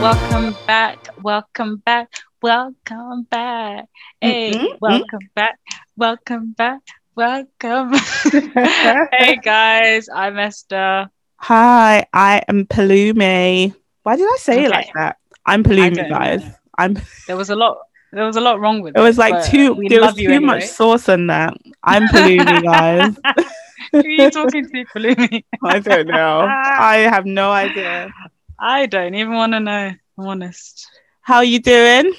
welcome back, welcome back, welcome back. Hey, Mm-mm, welcome back, welcome back, welcome. hey guys, I'm Esther. Hi, I am Palumi. Why did I say it like that? I'm Palumi, guys. know. I'm. There was a lot. There was a lot wrong with It It was like too. There was too much sauce in that. I'm Palumi, guys. Who are you talking to, Palumi? I don't know. I have no idea. I don't even want to know. I'm honest. How are you doing?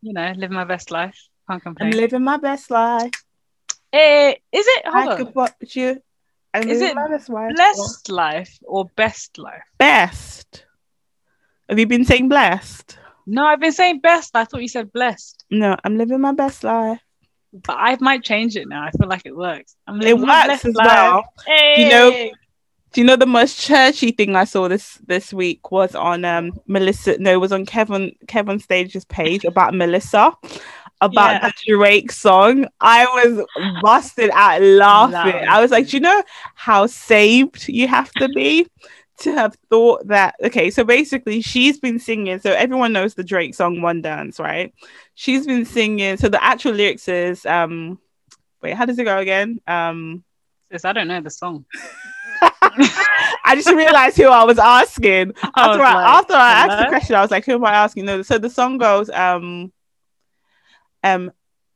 You know, living my best life. Can't complain. I'm living my best life. Eh, is it? Hold I on. could watch you. I'm Is it my best life. Blessed life or best life? Best. Have you been saying blessed? No, I've been saying best. I thought you said blessed. No, I'm living my best life. But I might change it now. I feel like it works. I'm It living my works as life. well. Hey. You know- Do you know the most churchy thing I saw this this week was on um Melissa no it was on Kevin Kevin Stage's page about Melissa about Yeah. the Drake song. I was busted out laughing. Love. I was like, do you know how saved you have to be to have thought that okay, so basically she's been singing, so everyone knows the Drake song One Dance, right? She's been singing, so the actual lyrics is um wait, how does it go again? Um I don't know the song. I just realized who I was asking. I After was I, like, after I asked the question, I was like, who am I asking? No, so the song goes, um, um,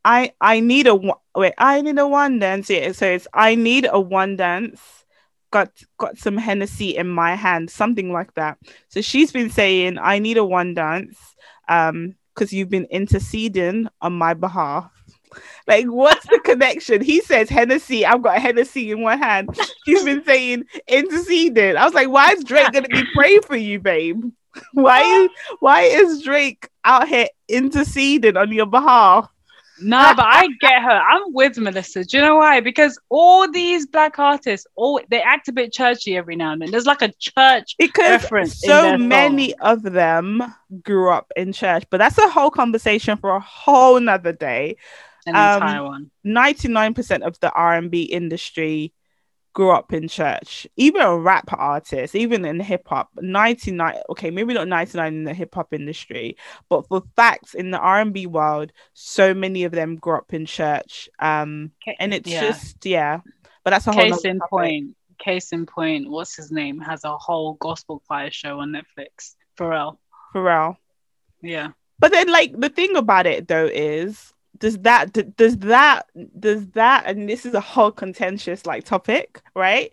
I I need a one- wait, I need a one dance. Yeah, so it's I need a one dance. Got got some Hennessy in my hand, something like that. So she's been saying, I need a one dance, um, because you've been interceding on my behalf. Like, what's the connection? He says Hennessy. I've got a Hennessy in one hand. He's been saying interceding. I was like, why is Drake gonna be praying for you, babe? Why is why is Drake out here interceding on your behalf? No, but I get her. I'm with Melissa. Do you know why? Because all these black artists, all they act a bit churchy every now and then. There's like a church Because reference. in so many of them grew up in church, but that's a whole conversation for a whole nother day. An um, entire one. 99% of the R&B industry grew up in church. Even a rap artist, even in hip hop, 99 okay, maybe not 99 in the hip hop industry, but for facts in the R&B world, so many of them grew up in church. Um and it's Yeah. just yeah. But that's a whole Case in topic. point. Case in point. What's his name? Has a whole gospel choir show on Netflix. Pharrell. Pharrell. Yeah. But then, like the thing about it though is, does that does that does that and this is a whole contentious like topic, right?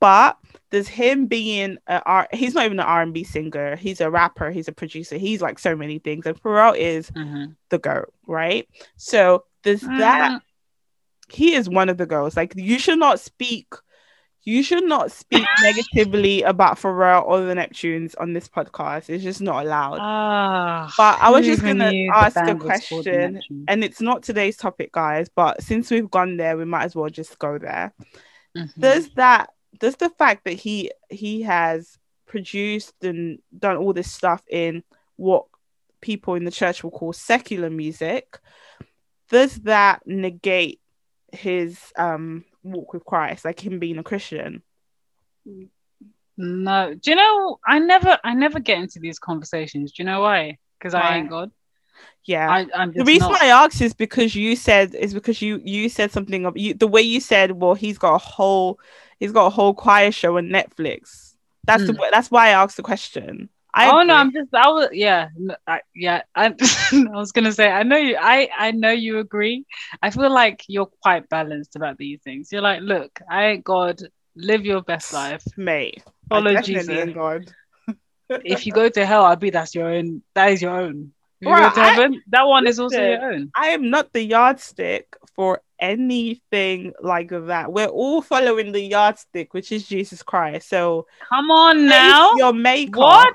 But does him being a R, he's not even an R and B singer. He's a rapper. He's a producer. He's like so many things. And Pharrell is Mhm. the goat, right? So does that Mm, he is one of the girls. Like you should not speak. You should not speak negatively about Pharrell or the Neptunes on this podcast. It's just not allowed. Ah, But I was just gonna ask a band was called The question, and it's not today's topic, guys. But since we've gone there, we might as well just go there. Mhm. Does that does the fact that he he has produced and done all this stuff in what people in the church will call secular music, does that negate his um walk with Christ, like him being a Christian? No, do you know? I never, I never get into these conversations. Do you know why? Because I ain't God. Yeah. I, I'm the reason not. why I asked is because you said is because you you said something of you the way you said well he's got a whole he's got a whole choir show on Netflix. That's the Mm. way that's why I asked the question. I oh no. I'm just. I was. Yeah, I, yeah. I, I was gonna say. I know you. I I know you agree. I feel like you're quite balanced about these things. You're like, look, I ain't God. Live your best life. mate. Follow Jesus. God. If you go to hell, I'll be that's your own. That is your own. If you Right, go to I- that one is also your own. I am not the yardstick for anything like that. We're all following the yardstick, which is Jesus Christ. So Come on now. your maker. What?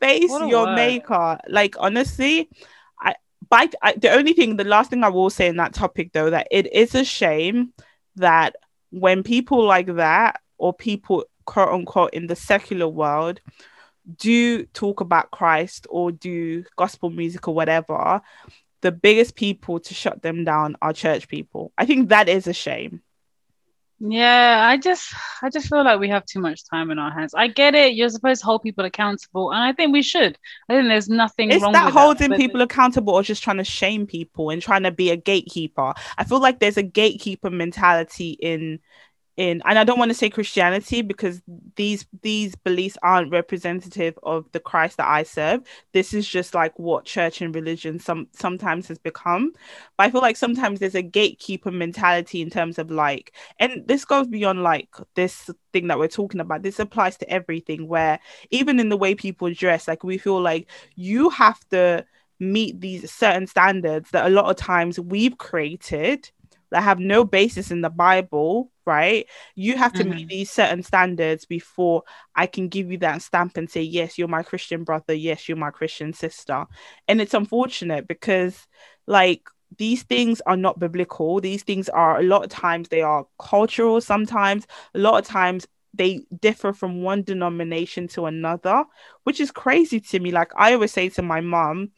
Face your word. maker. Like honestly, I by I, the only thing, the last thing I will say in that topic though, that it is a shame that when people like that or people quote unquote in the secular world do talk about Christ or do gospel music or whatever, the biggest people to shut them down are church people. I think that is a shame. Yeah, I just I just feel like we have too much time in our hands. I get it. You're supposed to hold people accountable, and I think we should. I think there's nothing Is wrong that with holding but- people accountable or just trying to shame people and trying to be a gatekeeper? I feel like there's a gatekeeper mentality in in and I don't want to say Christianity because these these beliefs aren't representative of the Christ that I serve. This is just like what church and religion some sometimes has become. But I feel like sometimes there's a gatekeeper mentality in terms of like and this goes beyond like this thing that we're talking about. This applies to everything where even in the way people dress, like we feel like you have to meet these certain standards that a lot of times we've created that have no basis in the Bible, right? You have to Mhm. meet these certain standards before I can give you that stamp and say, yes, you're my Christian brother, yes, you're my Christian sister. And it's unfortunate because, like, these things are not biblical. These things are a lot of times they are cultural, sometimes, a lot of times they differ from one denomination to another, which is crazy to me. Like, I always say to my mom,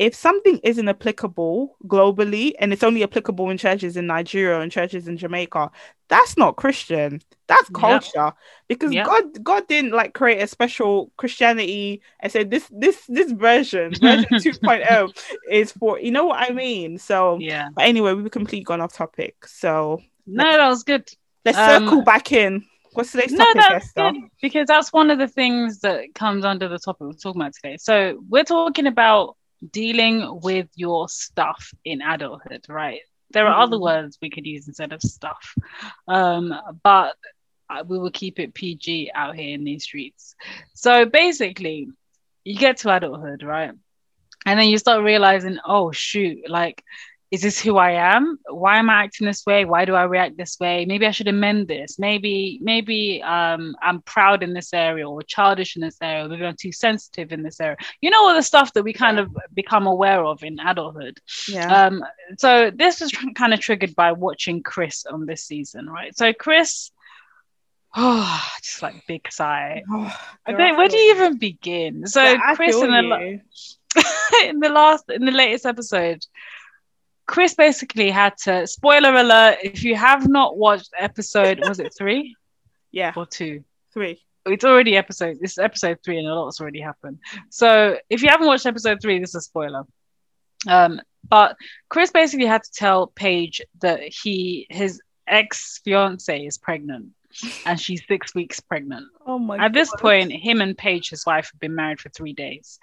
if something isn't applicable globally and it's only applicable in churches in Nigeria and churches in Jamaica, that's not Christian. That's Yep. culture. Because Yep. God God didn't like create a special Christianity and say this this this version, version 2.0 is for you know what I mean? So Yeah. but anyway, we've completely gone off topic. So No, that was good. let's Um, circle back in. What's today's No, topic, that's Esther? good because that's one of the things that comes under the topic we're talking about today. So we're talking about dealing with your stuff in adulthood, right? There are other Mhm. words we could use instead of stuff, um, but we will keep it PG out here in these streets. So basically, you get to adulthood, right? And then you start realizing, oh shoot, like is this who I am? Why am I acting this way? Why do I react this way? Maybe I should amend this. Maybe, maybe um, I'm proud in this area or childish in this area. Maybe I'm too sensitive in this area. You know all the stuff that we kind of become aware of in adulthood. Yeah. Um, so this was kind of triggered by watching Chris on this season, right? So Chris, oh, just like big sigh. I think where do you even begin? So Chris in the in the last in the latest episode, Chris basically had to spoiler alert. If you have not watched episode, was it three yeah, or two? three. It's already episode. This is episode three, and a lot's already happened. So if you haven't watched episode three, this is a spoiler. Um, but Chris basically had to tell Paige that he his ex fiance is pregnant, and she's six weeks pregnant. Oh my At this point, him and Paige, his wife, have been married for three days.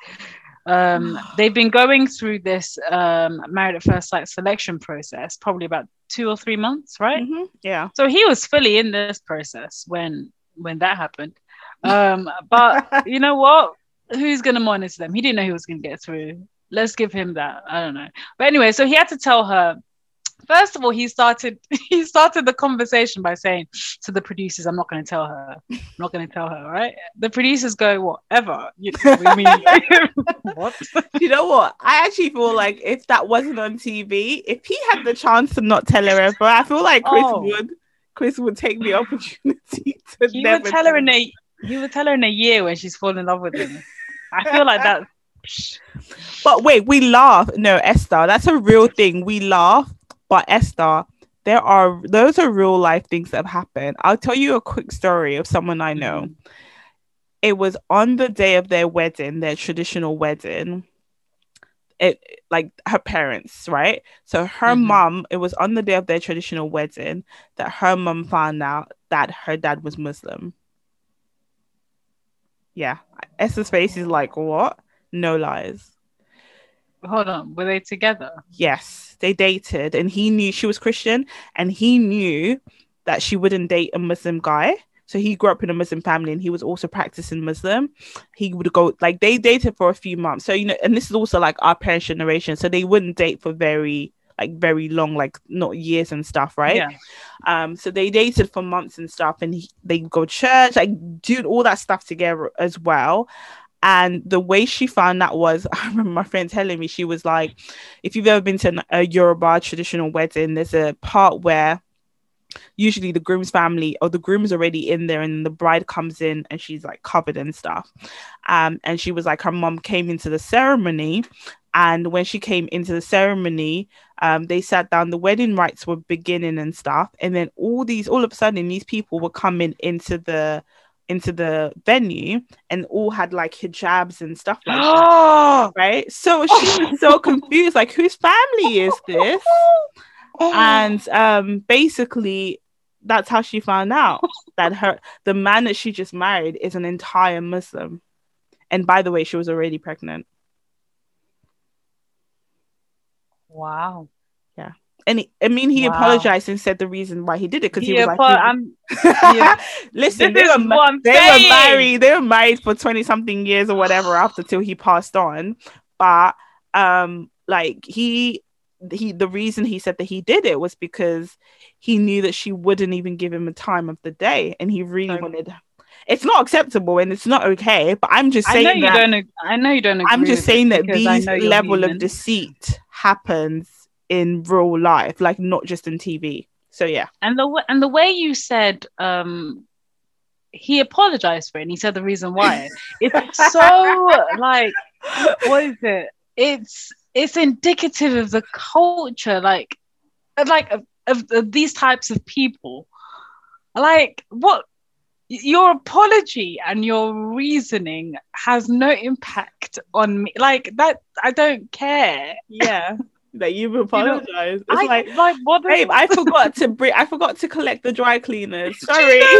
Um, they've been going through this um, married at first sight selection process probably about two or three months, right? Mhm, Yeah. So he was fully in this process when when that happened. Um, but you know what? Who's gonna monitor them? He didn't know he was gonna get through. Let's give him that. I don't know. But anyway, so he had to tell her. First of all, he started he started the conversation by saying to the producers, "I'm not going to tell her. I'm not going to tell her." Right? The producers go, "Whatever." You know, we mean what? you know what? I actually feel like if that wasn't on TV, if he had the chance to not tell her ever, I feel like Chris Oh. would. Chris would take the opportunity to He never would tell her in a he would tell her in a year when she's fallen in love with him. I feel like that. But wait, we laugh. No, Esther, that's a real thing. We laugh, but Esther, there are those are real life things that have happened. I'll tell you a quick story of someone I know. Mm-hmm. It was on the day of their wedding, their traditional wedding. It like her parents, right? So her Mhm. mom, it was on the day of their traditional wedding that her mom found out that her dad was Muslim. Yeah. Esther's face is like, what? No lies. Hold on, were they together? Yes, they dated, and he knew she was Christian, and he knew that she wouldn't date a Muslim guy. So he grew up in a Muslim family, and he was also practicing Muslim. He would go like they dated for a few months. So you know, and this is also like our parents' generation, so they wouldn't date for very like very long, like not years and stuff, right? Yeah. Um, so they dated for months and stuff, and he, they go to church, like do all that stuff together as well. And the way she found that was, I remember my friend telling me she was like, if you've ever been to a Yoruba traditional wedding, there's a part where usually the groom's family or the groom's already in there and the bride comes in and she's like covered and stuff. Um and she was like her mom came into the ceremony. And when she came into the ceremony um they sat down the wedding rites were beginning and stuff. And then all these all of a sudden these people were coming into the into the venue and all had like hijabs and stuff like that right? So she was so confused like whose family is this? And um basically that's how she found out that her the man that she just married is an entire muslim. And by the way she was already pregnant. Wow. And he, i mean he Wow. apologized and said the reason why he did it because he, Yeah, was like I'm yeah. listen This they, is were, what I'm they were married they were married for 20 something years or whatever after till he passed on but um like he he the reason he said that he did it was because he knew that she wouldn't even give him a time of the day and he really So- wanted it's not acceptable and it's not okay but i'm just saying I know you that don't. ag- I know you don't. Agree i'm just saying that these level human. of deceit happens in real life like not just in tv so yeah. And the w- and the way you said um he apologized for it and he said the reason why it's so like what is it? It's it's indicative of the culture like like of, of, of these types of people. Like what your apology and your reasoning has no impact on me. Like that i don't care. Yeah that you've apologized it's I, like like what Babe, I forgot to bring. I forgot to collect the dry cleaners. Sorry.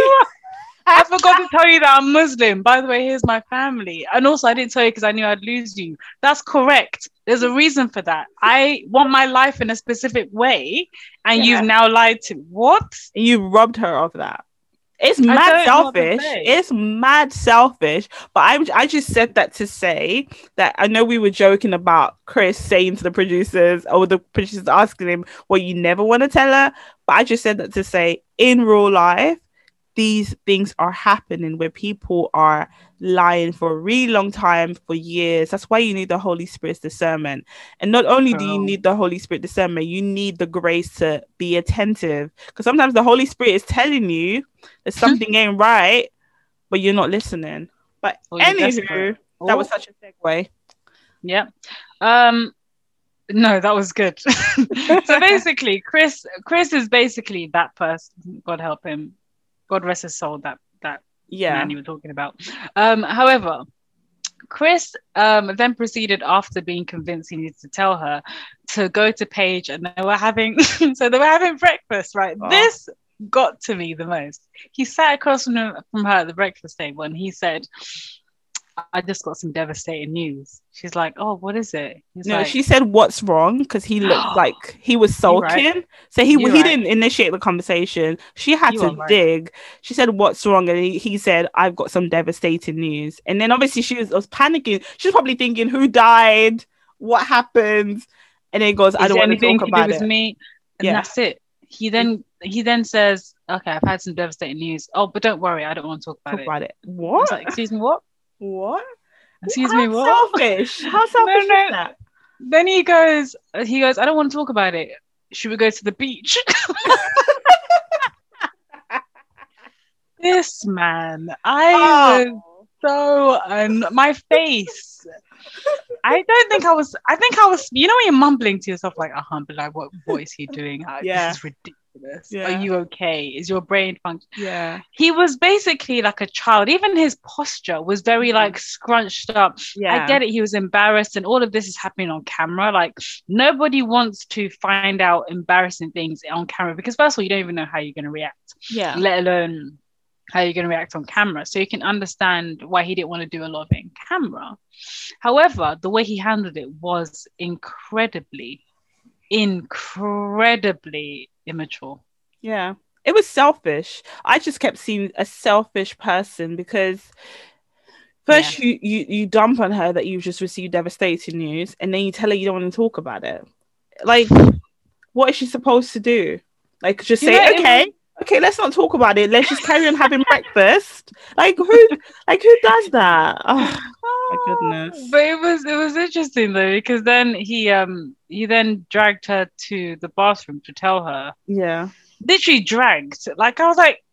I forgot to tell you that I'm Muslim. By the way, here's my family. And also, I didn't tell you because I knew I'd lose you. That's correct. There's a reason for that. I want my life in a specific way, and Yeah. you've now lied to what? You robbed her of that. It's mad know what to selfish. It's mad selfish. But I'm. I just said that to say that I know we were joking about Chris saying to the producers, or the producers asking him, "Well, you never want to tell her." But I just said that to say, in real life, these things are happening where people are lying for a really long time for years that's why you need the holy spirit's discernment and not only do you need the holy spirit discernment you need the grace to be attentive because sometimes the holy spirit is telling you that something ain't right but you're not listening but you're anywho that was Oh, such a segue yeah. Um, no, that was good. so basically, Chris, Chris is basically that person. God help him. God rest his soul. That that yeah man you were talking about. Um, however, Chris um, then proceeded after being convinced he needed to tell her to go to Paige and they were having so they were having breakfast, right? Oh. This got to me the most. He sat across from, from her at the breakfast table and he said, I just got some devastating news. She's like, Oh, what is it? He's no, like, she said what's wrong because he looked like he was You right. sulking. So he You he right. didn't initiate the conversation. She had You to right. dig. She said what's wrong, and he, he said I've got some devastating news. And then obviously she was, was panicking. She's probably thinking who died, what happened, and then he goes I don't want to talk about it. me? And Yeah. that's it. He mm. then he then says, Okay, I've had some devastating news. Oh, but don't worry, I don't want to talk about Talk it. about it. What? like, excuse me, what? What? Excuse How me, what? Selfish. How selfish no. is that? Then he goes, he goes, I don't want to talk about it. Should we go to the beach? this man, I was Oh. so and my face. I don't think I was. I think I was. You know, when you're mumbling to yourself, like, "Uh huh," but like, what? What is he doing? Uh, Yeah. This is ridiculous. Yeah. Are you okay? Is your brain function? Yeah. He was basically like a child. Even his posture was very Mhm. like scrunched up. Yeah. I get it. He was embarrassed, and all of this is happening on camera. Like nobody wants to find out embarrassing things on camera because first of all, you don't even know how you're going to react, Yeah. let alone how you're going to react on camera. So you can understand why he didn't want to do a lot of it in camera. However, the way he handled it was incredibly, incredibly immature. Yeah. It was selfish. I just kept seeing a selfish person because first you, you you dump on her that you've just received devastating news and then you tell her you don't want to talk about it. Like what is she supposed to do? Like just You say, know, okay, okay, let's not talk about it. Let's just carry on having breakfast. Like who like who does that? Oh, my goodness. But it was it was interesting though because then he um he then dragged her to the bathroom to tell her yeah. literally dragged. Like I was like,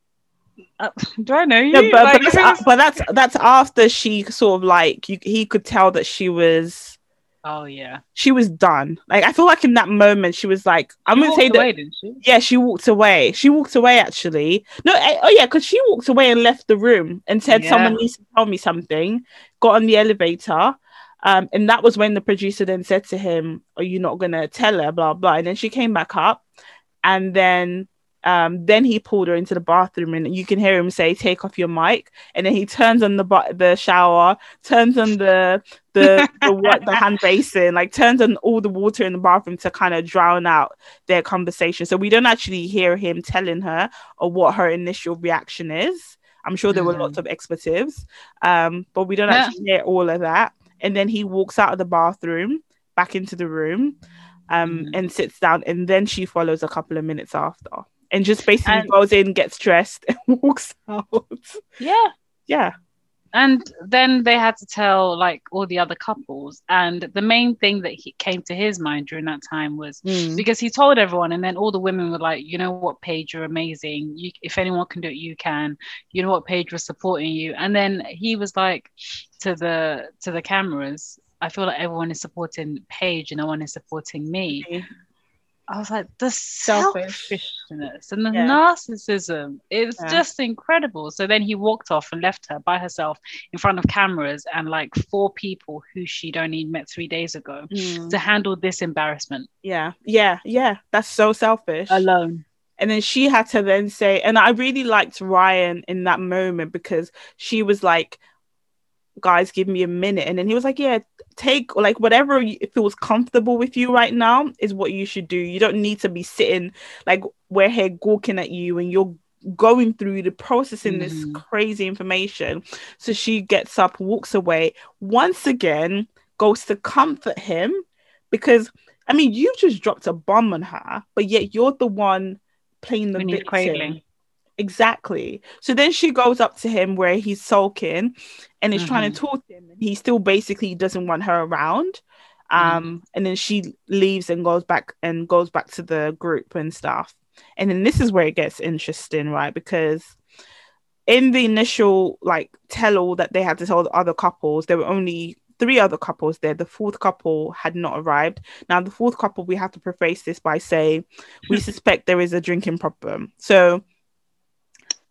uh, do I know you? No, but, like, but, that's, but that's that's after she sort of like you, he could tell that she was oh yeah, she was done. Like I feel like in that moment she was like I'm She gonna say walked that didn't she? yeah she walked away. She walked away actually. No, eh, oh yeah, because she walked away and left the room and said Yeah. someone needs to tell me something. Got on the elevator. Um, and that was when the producer then said to him, Are you not gonna tell her? Blah blah. And then she came back up and then um, then he pulled her into the bathroom and you can hear him say, Take off your mic. And then he turns on the bu- the shower, turns on the the the what the hand basin, like turns on all the water in the bathroom to kind of drown out their conversation. So we don't actually hear him telling her or what her initial reaction is. I'm sure there were lots of expletives, um, but we don't Yeah. actually hear all of that. And then he walks out of the bathroom back into the room um, Mhm. and sits down. And then she follows a couple of minutes after and just basically And- goes in, gets dressed, and walks out. Yeah. Yeah. And then they had to tell like all the other couples. And the main thing that he came to his mind during that time was Mm. because he told everyone, and then all the women were like, you know what, Paige, you're amazing. You, if anyone can do it, you can. You know what, Paige was supporting you. And then he was like to the to the cameras, I feel like everyone is supporting Paige and no one is supporting me. I was like, the selfishness and the Yeah. narcissism is Yeah. just incredible. So then he walked off and left her by herself in front of cameras and like four people who she'd only met three days ago Mm. to handle this embarrassment Yeah. Yeah. Yeah. That's so selfish. alone. And then she had to then say, and I really liked Ryan in that moment because she was like, guys, give me a minute. And then he was like, yeah, take like whatever feels comfortable with you right now is what you should do. You don't need to be sitting like we're here gawking at you and you're going through the processing this Mhm. crazy information. So she gets up, walks away, once again goes to comfort him because I mean, you just dropped a bomb on her, but yet you're the one playing the When he's victim. Exactly. So then she goes up to him where he's sulking and is trying to talk to him, and he still basically doesn't want her around. Um, and then she leaves and goes back and goes back to the group and stuff. And then this is where it gets interesting, right? Because in the initial like tell all that they had to tell the other couples, there were only three other couples there. The fourth couple had not arrived. Now, the fourth couple, we have to preface this by saying we suspect there is a drinking problem. So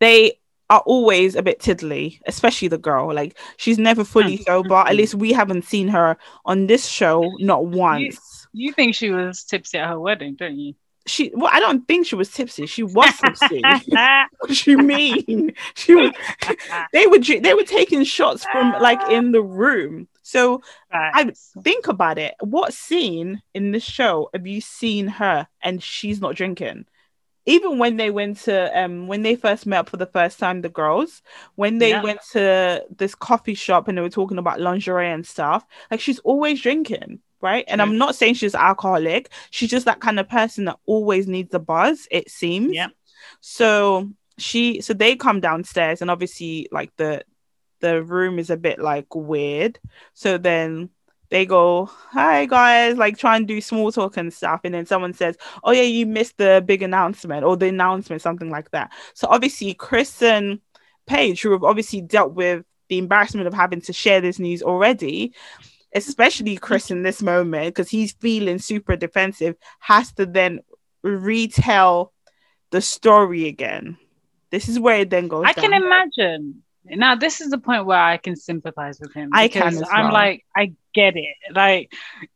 they are always a bit tiddly, especially the girl. Like she's never fully mm-hmm. sober. At mm-hmm. least we haven't seen her on this show, not once. You think she was tipsy at her wedding, don't you? She well, I don't think she was tipsy. She was tipsy. what do you mean? She was they were they were taking shots from like in the room. So I think about it. What scene in this show have you seen her and she's not drinking? Even when they went to um when they first met up for the first time, the girls, when they Yeah. went to this coffee shop and they were talking about lingerie and stuff, like she's always drinking, right? And. I'm not saying she's alcoholic, she's just that kind of person that always needs a buzz, it seems. Yeah. So she so they come downstairs and obviously like the the room is a bit like weird. So then they go, Hi guys, like try and do small talk and stuff. And then someone says, Oh yeah, you missed the big announcement or the announcement, something like that. So obviously Chris and Paige, who have obviously dealt with the embarrassment of having to share this news already, especially Chris in this moment, because he's feeling super defensive, has to then retell the story again. This is where it then goes. I can down. imagine. Now, this is the point where I can sympathize with him. I can as I'm like, I get it. Like,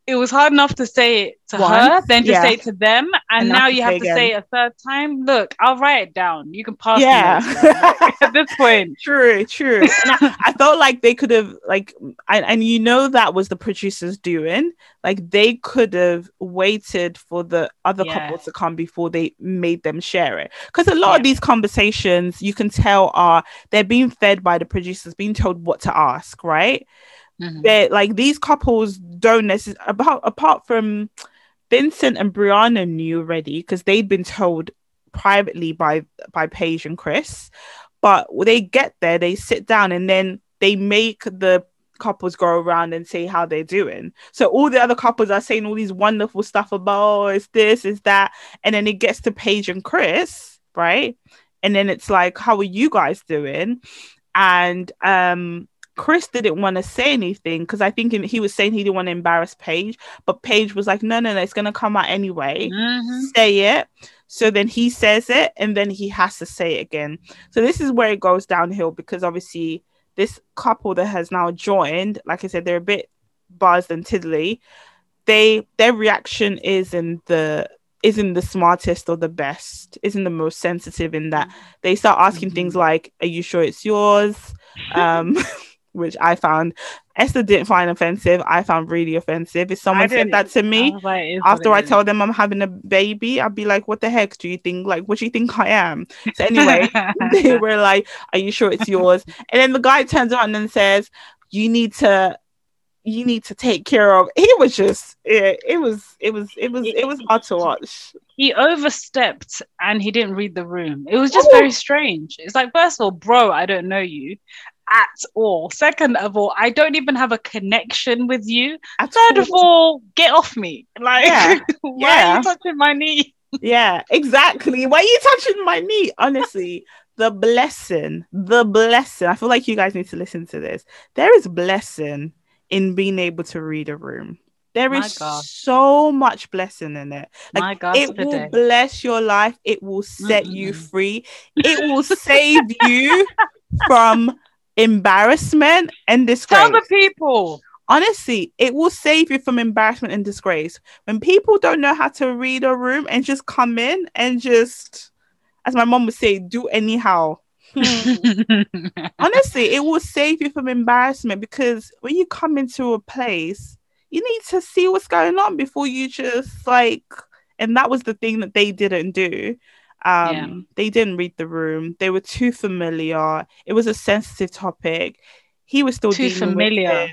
it was hard enough to say it to Once, her, then to yeah. say it to them, and, And now you have to again. say it a third time. Look, I'll write it down. You can pass Yeah. me. notes, man. Like, at this point, True, true. And I, I felt like they could have like, and, and you know that was the producers doing. Like they could have waited for the other Yeah. couple to come before they made them share it. Because a lot of these conversations you can tell are they're being fed by the producers, being told what to ask, right? Mhm. They're like these couples don't necessarily about apart from Vincent and Briana knew already because they'd been told privately by by Paige and Chris. But they get there, they sit down and then they make the couples go around and say how they're doing. So all the other couples are saying all these wonderful stuff about oh, it's this, is that, and then it gets to Paige and Chris, right? And then it's like, how are you guys doing? And um Chris didn't want to say anything because I think he was saying he didn't want to embarrass Paige, but Paige was like, no, no, no, it's gonna come out anyway. Mhm. Say it. So then he says it, and then he has to say it again. So this is where it goes downhill because obviously this couple that has now joined, like I said, they're a bit buzzed and tiddly. They their reaction isn't the isn't the smartest or the best, isn't the most sensitive in that they start asking things like, Are you sure it's yours? Um, which I found Esther didn't find offensive. I found really offensive. If someone said that to me, I like, it is what after I is. tell them I'm having a baby, I'd be like, "What the heck do you think? Like, what do you think I am?" So anyway, they were like, "Are you sure it's yours?" And then the guy turns around and says, "You need to, you need to take care of." He was just, it, it was, it was, it was, it was hard to watch. he overstepped and he didn't read the room. It was just Ooh. very strange. It's like, first of all, bro, I don't know you at all. Second of all, I don't even have a connection with you. At Third of all. all, get off me. Like, Yeah. why Yeah. are you touching my knee? yeah, exactly. Why are you touching my knee? Honestly, the blessing, the blessing. I feel like you guys need to listen to this. There is blessing in being able to read a room. There My is God. so much blessing in it. Like, my God, it will today. bless your life. It will set you Mm-mm-mm. free. It will save you from embarrassment and disgrace. Tell the people. Honestly, it will save you from embarrassment and disgrace. When people don't know how to read a room and just come in and just, as my mom would say, do anyhow. Honestly, it will save you from embarrassment because when you come into a place, you need to see what's going on before you just like. And that was the thing that they didn't do. Um, Yeah. They didn't read the room. They were too familiar. It was a sensitive topic. He was still Too familiar.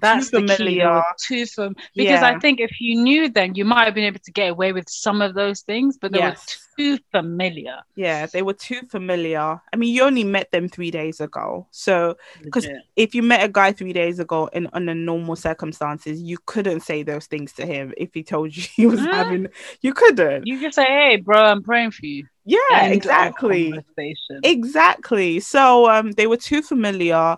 That's too the key. They familiar. too fam- because I think if you knew, then you might have been able to get away with some of those things, but they Yes. were too familiar. Yeah, they were too familiar. I mean, you only met them three days ago. So Because- if you met a guy three days ago in under normal circumstances, you couldn't say those things to him if he told you he was Huh? having. You couldn't. you just say, "Hey, bro, I'm praying for you." yeah, exactly, exactly. So um, they were too familiar.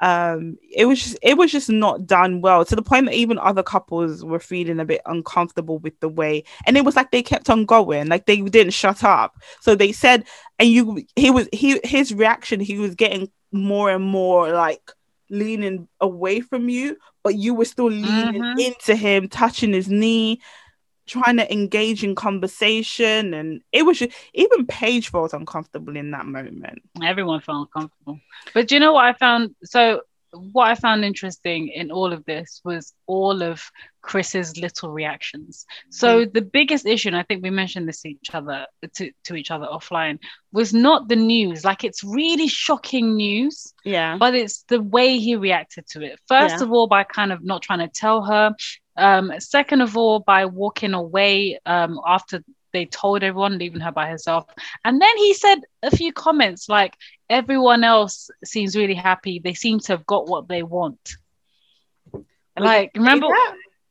Um, it was just it was just not done well to the point that even other couples were feeling a bit uncomfortable with the way, and it was like they kept on going, like they didn't shut up. So they said, and you, he was he his reaction, he was getting more and more like leaning away from you, but you were still leaning Mhm. into him, touching his knee, trying to engage in conversation, and it was just even Paige felt uncomfortable in that moment. Everyone felt uncomfortable. But do you know what I found? So, what I found interesting in all of this was all of Chris's little reactions. So, mm-hmm. the biggest issue, and I think we mentioned this to each other to, to each other offline, was not the news. Like it's really shocking news, Yeah, but it's the way he reacted to it. First Yeah. of all, by kind of not trying to tell her. Um, second of all, by walking away um, after they told everyone, leaving her by herself. And then he said a few comments like, everyone else seems really happy. They seem to have got what they want. Like, remember?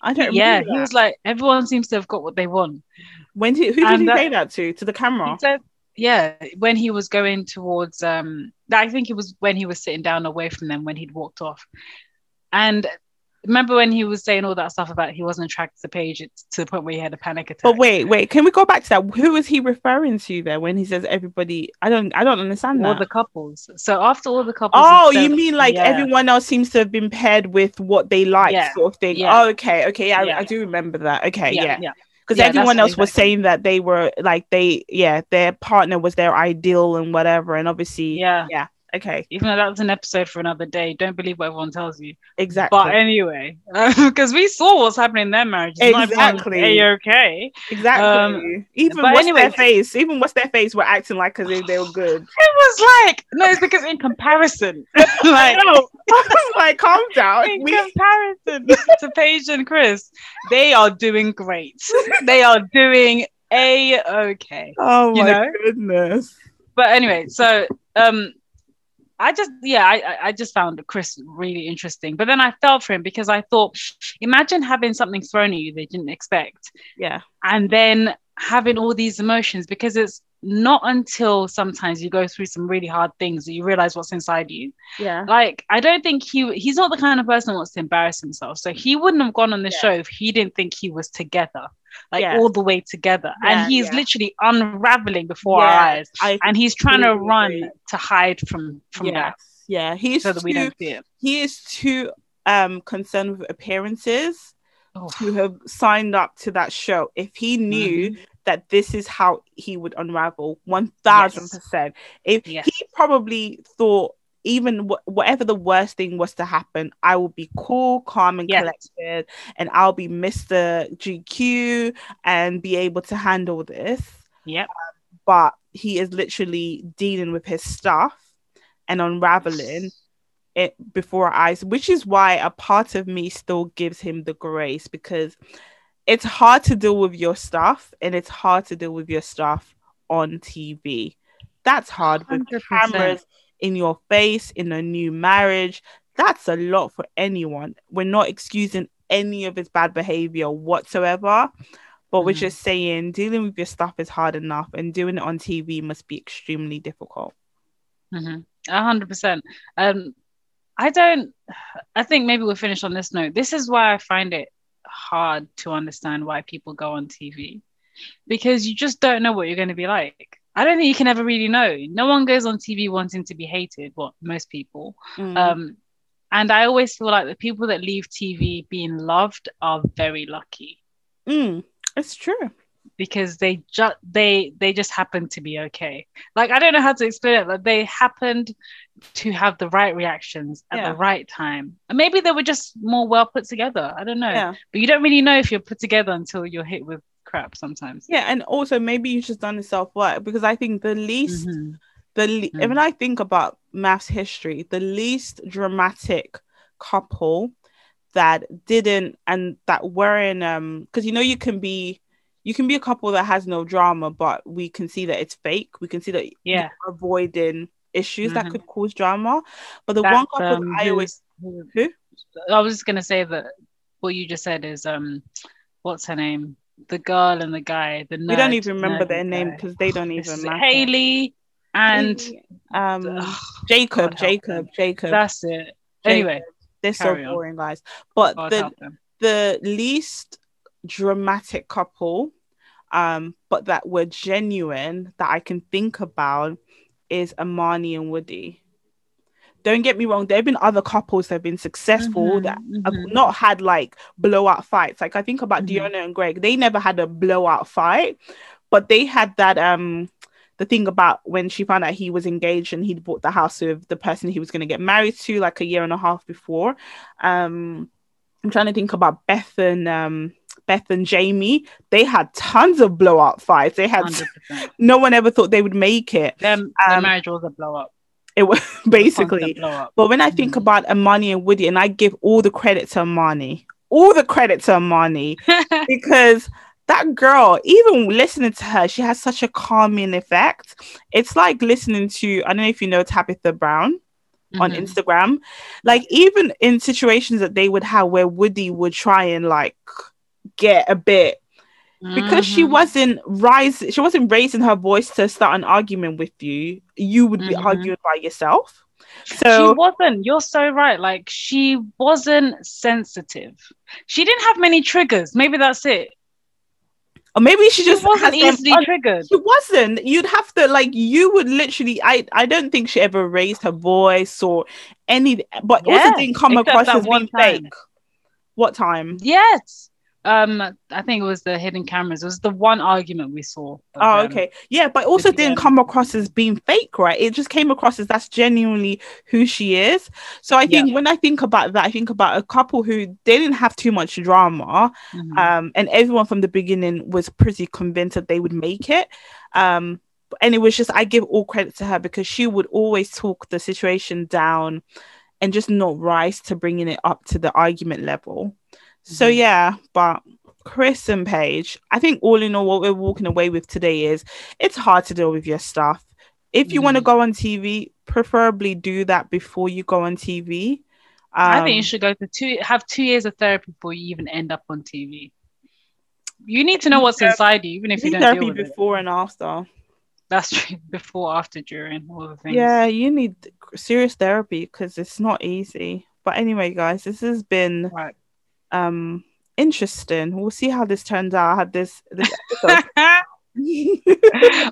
I don't. Yeah, he was like, everyone seems to have got what they want. When did who did and he that- say that to? To the camera? He said, yeah, when he was going towards, um, I think it was when he was sitting down away from them when he'd walked off. And remember when he was saying all that stuff about he wasn't attracted to Paige to the point where he had a panic attack. But wait, wait. Can we go back to that? Who was he referring to there when he says everybody? I don't. I don't understand that all that. the couples. So after all the couples, Oh, had you mean like yeah. everyone else seems to have been paired with what they like, Yeah. sort of thing? Yeah. Oh, okay, okay. I, I do remember that. Okay, yeah, yeah, because Yeah, everyone else was saying that they were like they, yeah, their partner was their ideal and whatever, and obviously, yeah yeah. Okay, Even though that's an episode for another day, don't believe what everyone tells you. exactly, But anyway, because we saw what's happening in their marriage. Exactly. okay. exactly. even um, but what's anyway- their face, even what's their face, were acting like as if they were good. It was like no, it's because in comparison, like no, I was like, calm down. in We- comparison to Paige and Chris, they are doing great. They are doing a okay. oh you my know? goodness. But anyway, so um, I just yeah, I I just found Chris really interesting. But then I felt for him because I thought, imagine having something thrown at you they didn't expect. Yeah. And then having all these emotions because it's not until sometimes you go through some really hard things that you realize what's inside you. Yeah. Like I don't think he he's not the kind of person who wants to embarrass himself. So he wouldn't have gone on the Yeah. show if he didn't think he was together, like Yeah. all the way together. Yeah, and he's literally unraveling before our eyes. I And he's trying to run agree. to hide from from that Yeah. He's so that we too, don't see it. he is too um concerned with appearances Oh. to have signed up to that show if he knew Mhm. That this is how he would unravel 1000% if Yes. he probably thought even wh- whatever the worst thing was to happen i will be cool calm and Yes. collected and i'll be mr gq and be able to handle this Yep. Um, but he is literally dealing with his stuff and unraveling it before our eyes, which is why a part of me still gives him the grace because it's hard to deal with your stuff and it's hard to deal with your stuff on TV. That's hard with 100%. cameras in your face in a new marriage. That's a lot for anyone. We're not excusing any of his bad behavior whatsoever, but we're Mhm. just saying dealing with your stuff is hard enough and doing it on TV must be extremely difficult. Mm-hmm. A hundred percent. Um, I don't. I think maybe we'll finish on this note. This is why I find it hard to understand why people go on TV, because you just don't know what you're going to be like. I don't think you can ever really know. No one goes on TV wanting to be hated. Well, most people. Mm. Um, and I always feel like the people that leave TV being loved are very lucky Mm, it's true. Because they just they they just happened to be okay. Like I don't know how to explain it. Like they happened to have the right reactions at Yeah. the right time, and maybe they were just more well put together. I don't know, Yeah. but you don't really know if you're put together until you're hit with crap sometimes. Yeah, and also maybe you've just done the self work because I think the least Mhm. the le- Mm. when I think about MAFS history, the least dramatic couple that didn't and that weren't um because you know you can be you can be a couple that has no drama, but we can see that it's fake. We can see that Yeah, avoiding issues that Mhm. could cause drama. But the That, one couple um, that I always who- Who? I was just gonna say that what you just said is um, what's her name? The girl and the guy. The we don't even remember their name because they don't even matter. Haley and um Jacob, God Jacob. Jacob. that's it. Jacob. Anyway, They're so carry on. boring, guys. But God the the least dramatic couple, um, but that were genuine that I can think about is Amani and Woody. Don't get me wrong, there have been other couples that have been successful Mhm, that have mhm. not had like blowout fights. Like I think about Mhm. Deonna and Greg, they never had a blowout fight, but they had that um the thing about when she found out he was engaged and he'd bought the house with the person he was going to get married to like a year and a half before. Um I'm trying to think about Beth and um Beth and Jamie. They had tons of blowout fights. They had 100%. no one ever thought they would make it. Their Um, marriage was a blow up. It was basically blow but when I think Mhm. about Amani and Woody, and I give all the credit to Amani, all the credit to Amani, because that girl, even listening to her, she has such a calming effect. It's like listening to, I don't know if you know Tabitha Brown on Mhm. Instagram. Like, even in situations that they would have where Woody would try and like get a bit because she Mhm. wasn't rise she wasn't raising her voice to start an argument with you you would be Mhm. arguing by yourself so she wasn't. You're so right. Like she wasn't sensitive. She didn't have many triggers. Maybe that's it. or maybe she She just wasn't them easily triggered. she wasn't you'd have to like you would literally i i don't think she ever raised her voice or any but Yeah, also didn't come across as one being fake what time Yes. Um, I think it was the hidden cameras. It was the one argument we saw. Oh, them. okay. Yeah, but also didn't um, come across as being fake, right? It just came across as that's genuinely who she is. So I think when I think about that, I think about a couple who they didn't have too much drama, Mhm. um, and everyone from the beginning was pretty convinced that they would make it. Um, and it was just I give all credit to her because she would always talk the situation down and just not rise to bringing it up to the argument level. So Mhm. yeah, but Chris and Paige, I think all in all, what we're walking away with today is it's hard to deal with your stuff. if you want to Mm. go on TV, preferably do that before you go on TV. I think you Um, should go to two have two years of therapy before you even end up on TV. You need to know what's Ther- inside you, even if you don't therapy deal with it. before and after. That's true. Before, after, during, all the things. Yeah, you need serious therapy because it's not easy. But anyway, guys, this has been Right. Um interesting. We'll see how this turns out. I had this this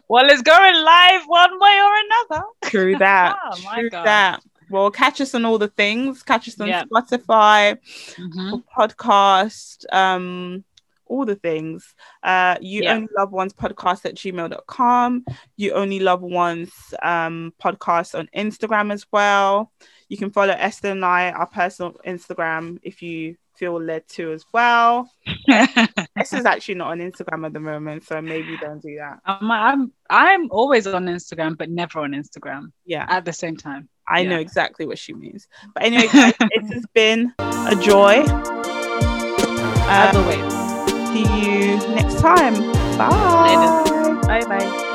well, it's going live one way or another. True that. Oh True God. that. Well, catch us on all the things. Catch us on Yeah. Spotify, Mhm. podcast, um, all the things. Uh, you only love ones podcast at gmail.com. You only love ones um podcast on Instagram as well. You can follow Esther and I, our personal Instagram, if you feel led to as well. Esther's actually not on Instagram at the moment, so maybe don't do that. I'm, I'm I'm always on Instagram, but never on Instagram Yeah. at the same time. I Yeah. know exactly what she means. But anyway, guys, it has been a joy. As Um, always. see you next time. Bye. Bye bye.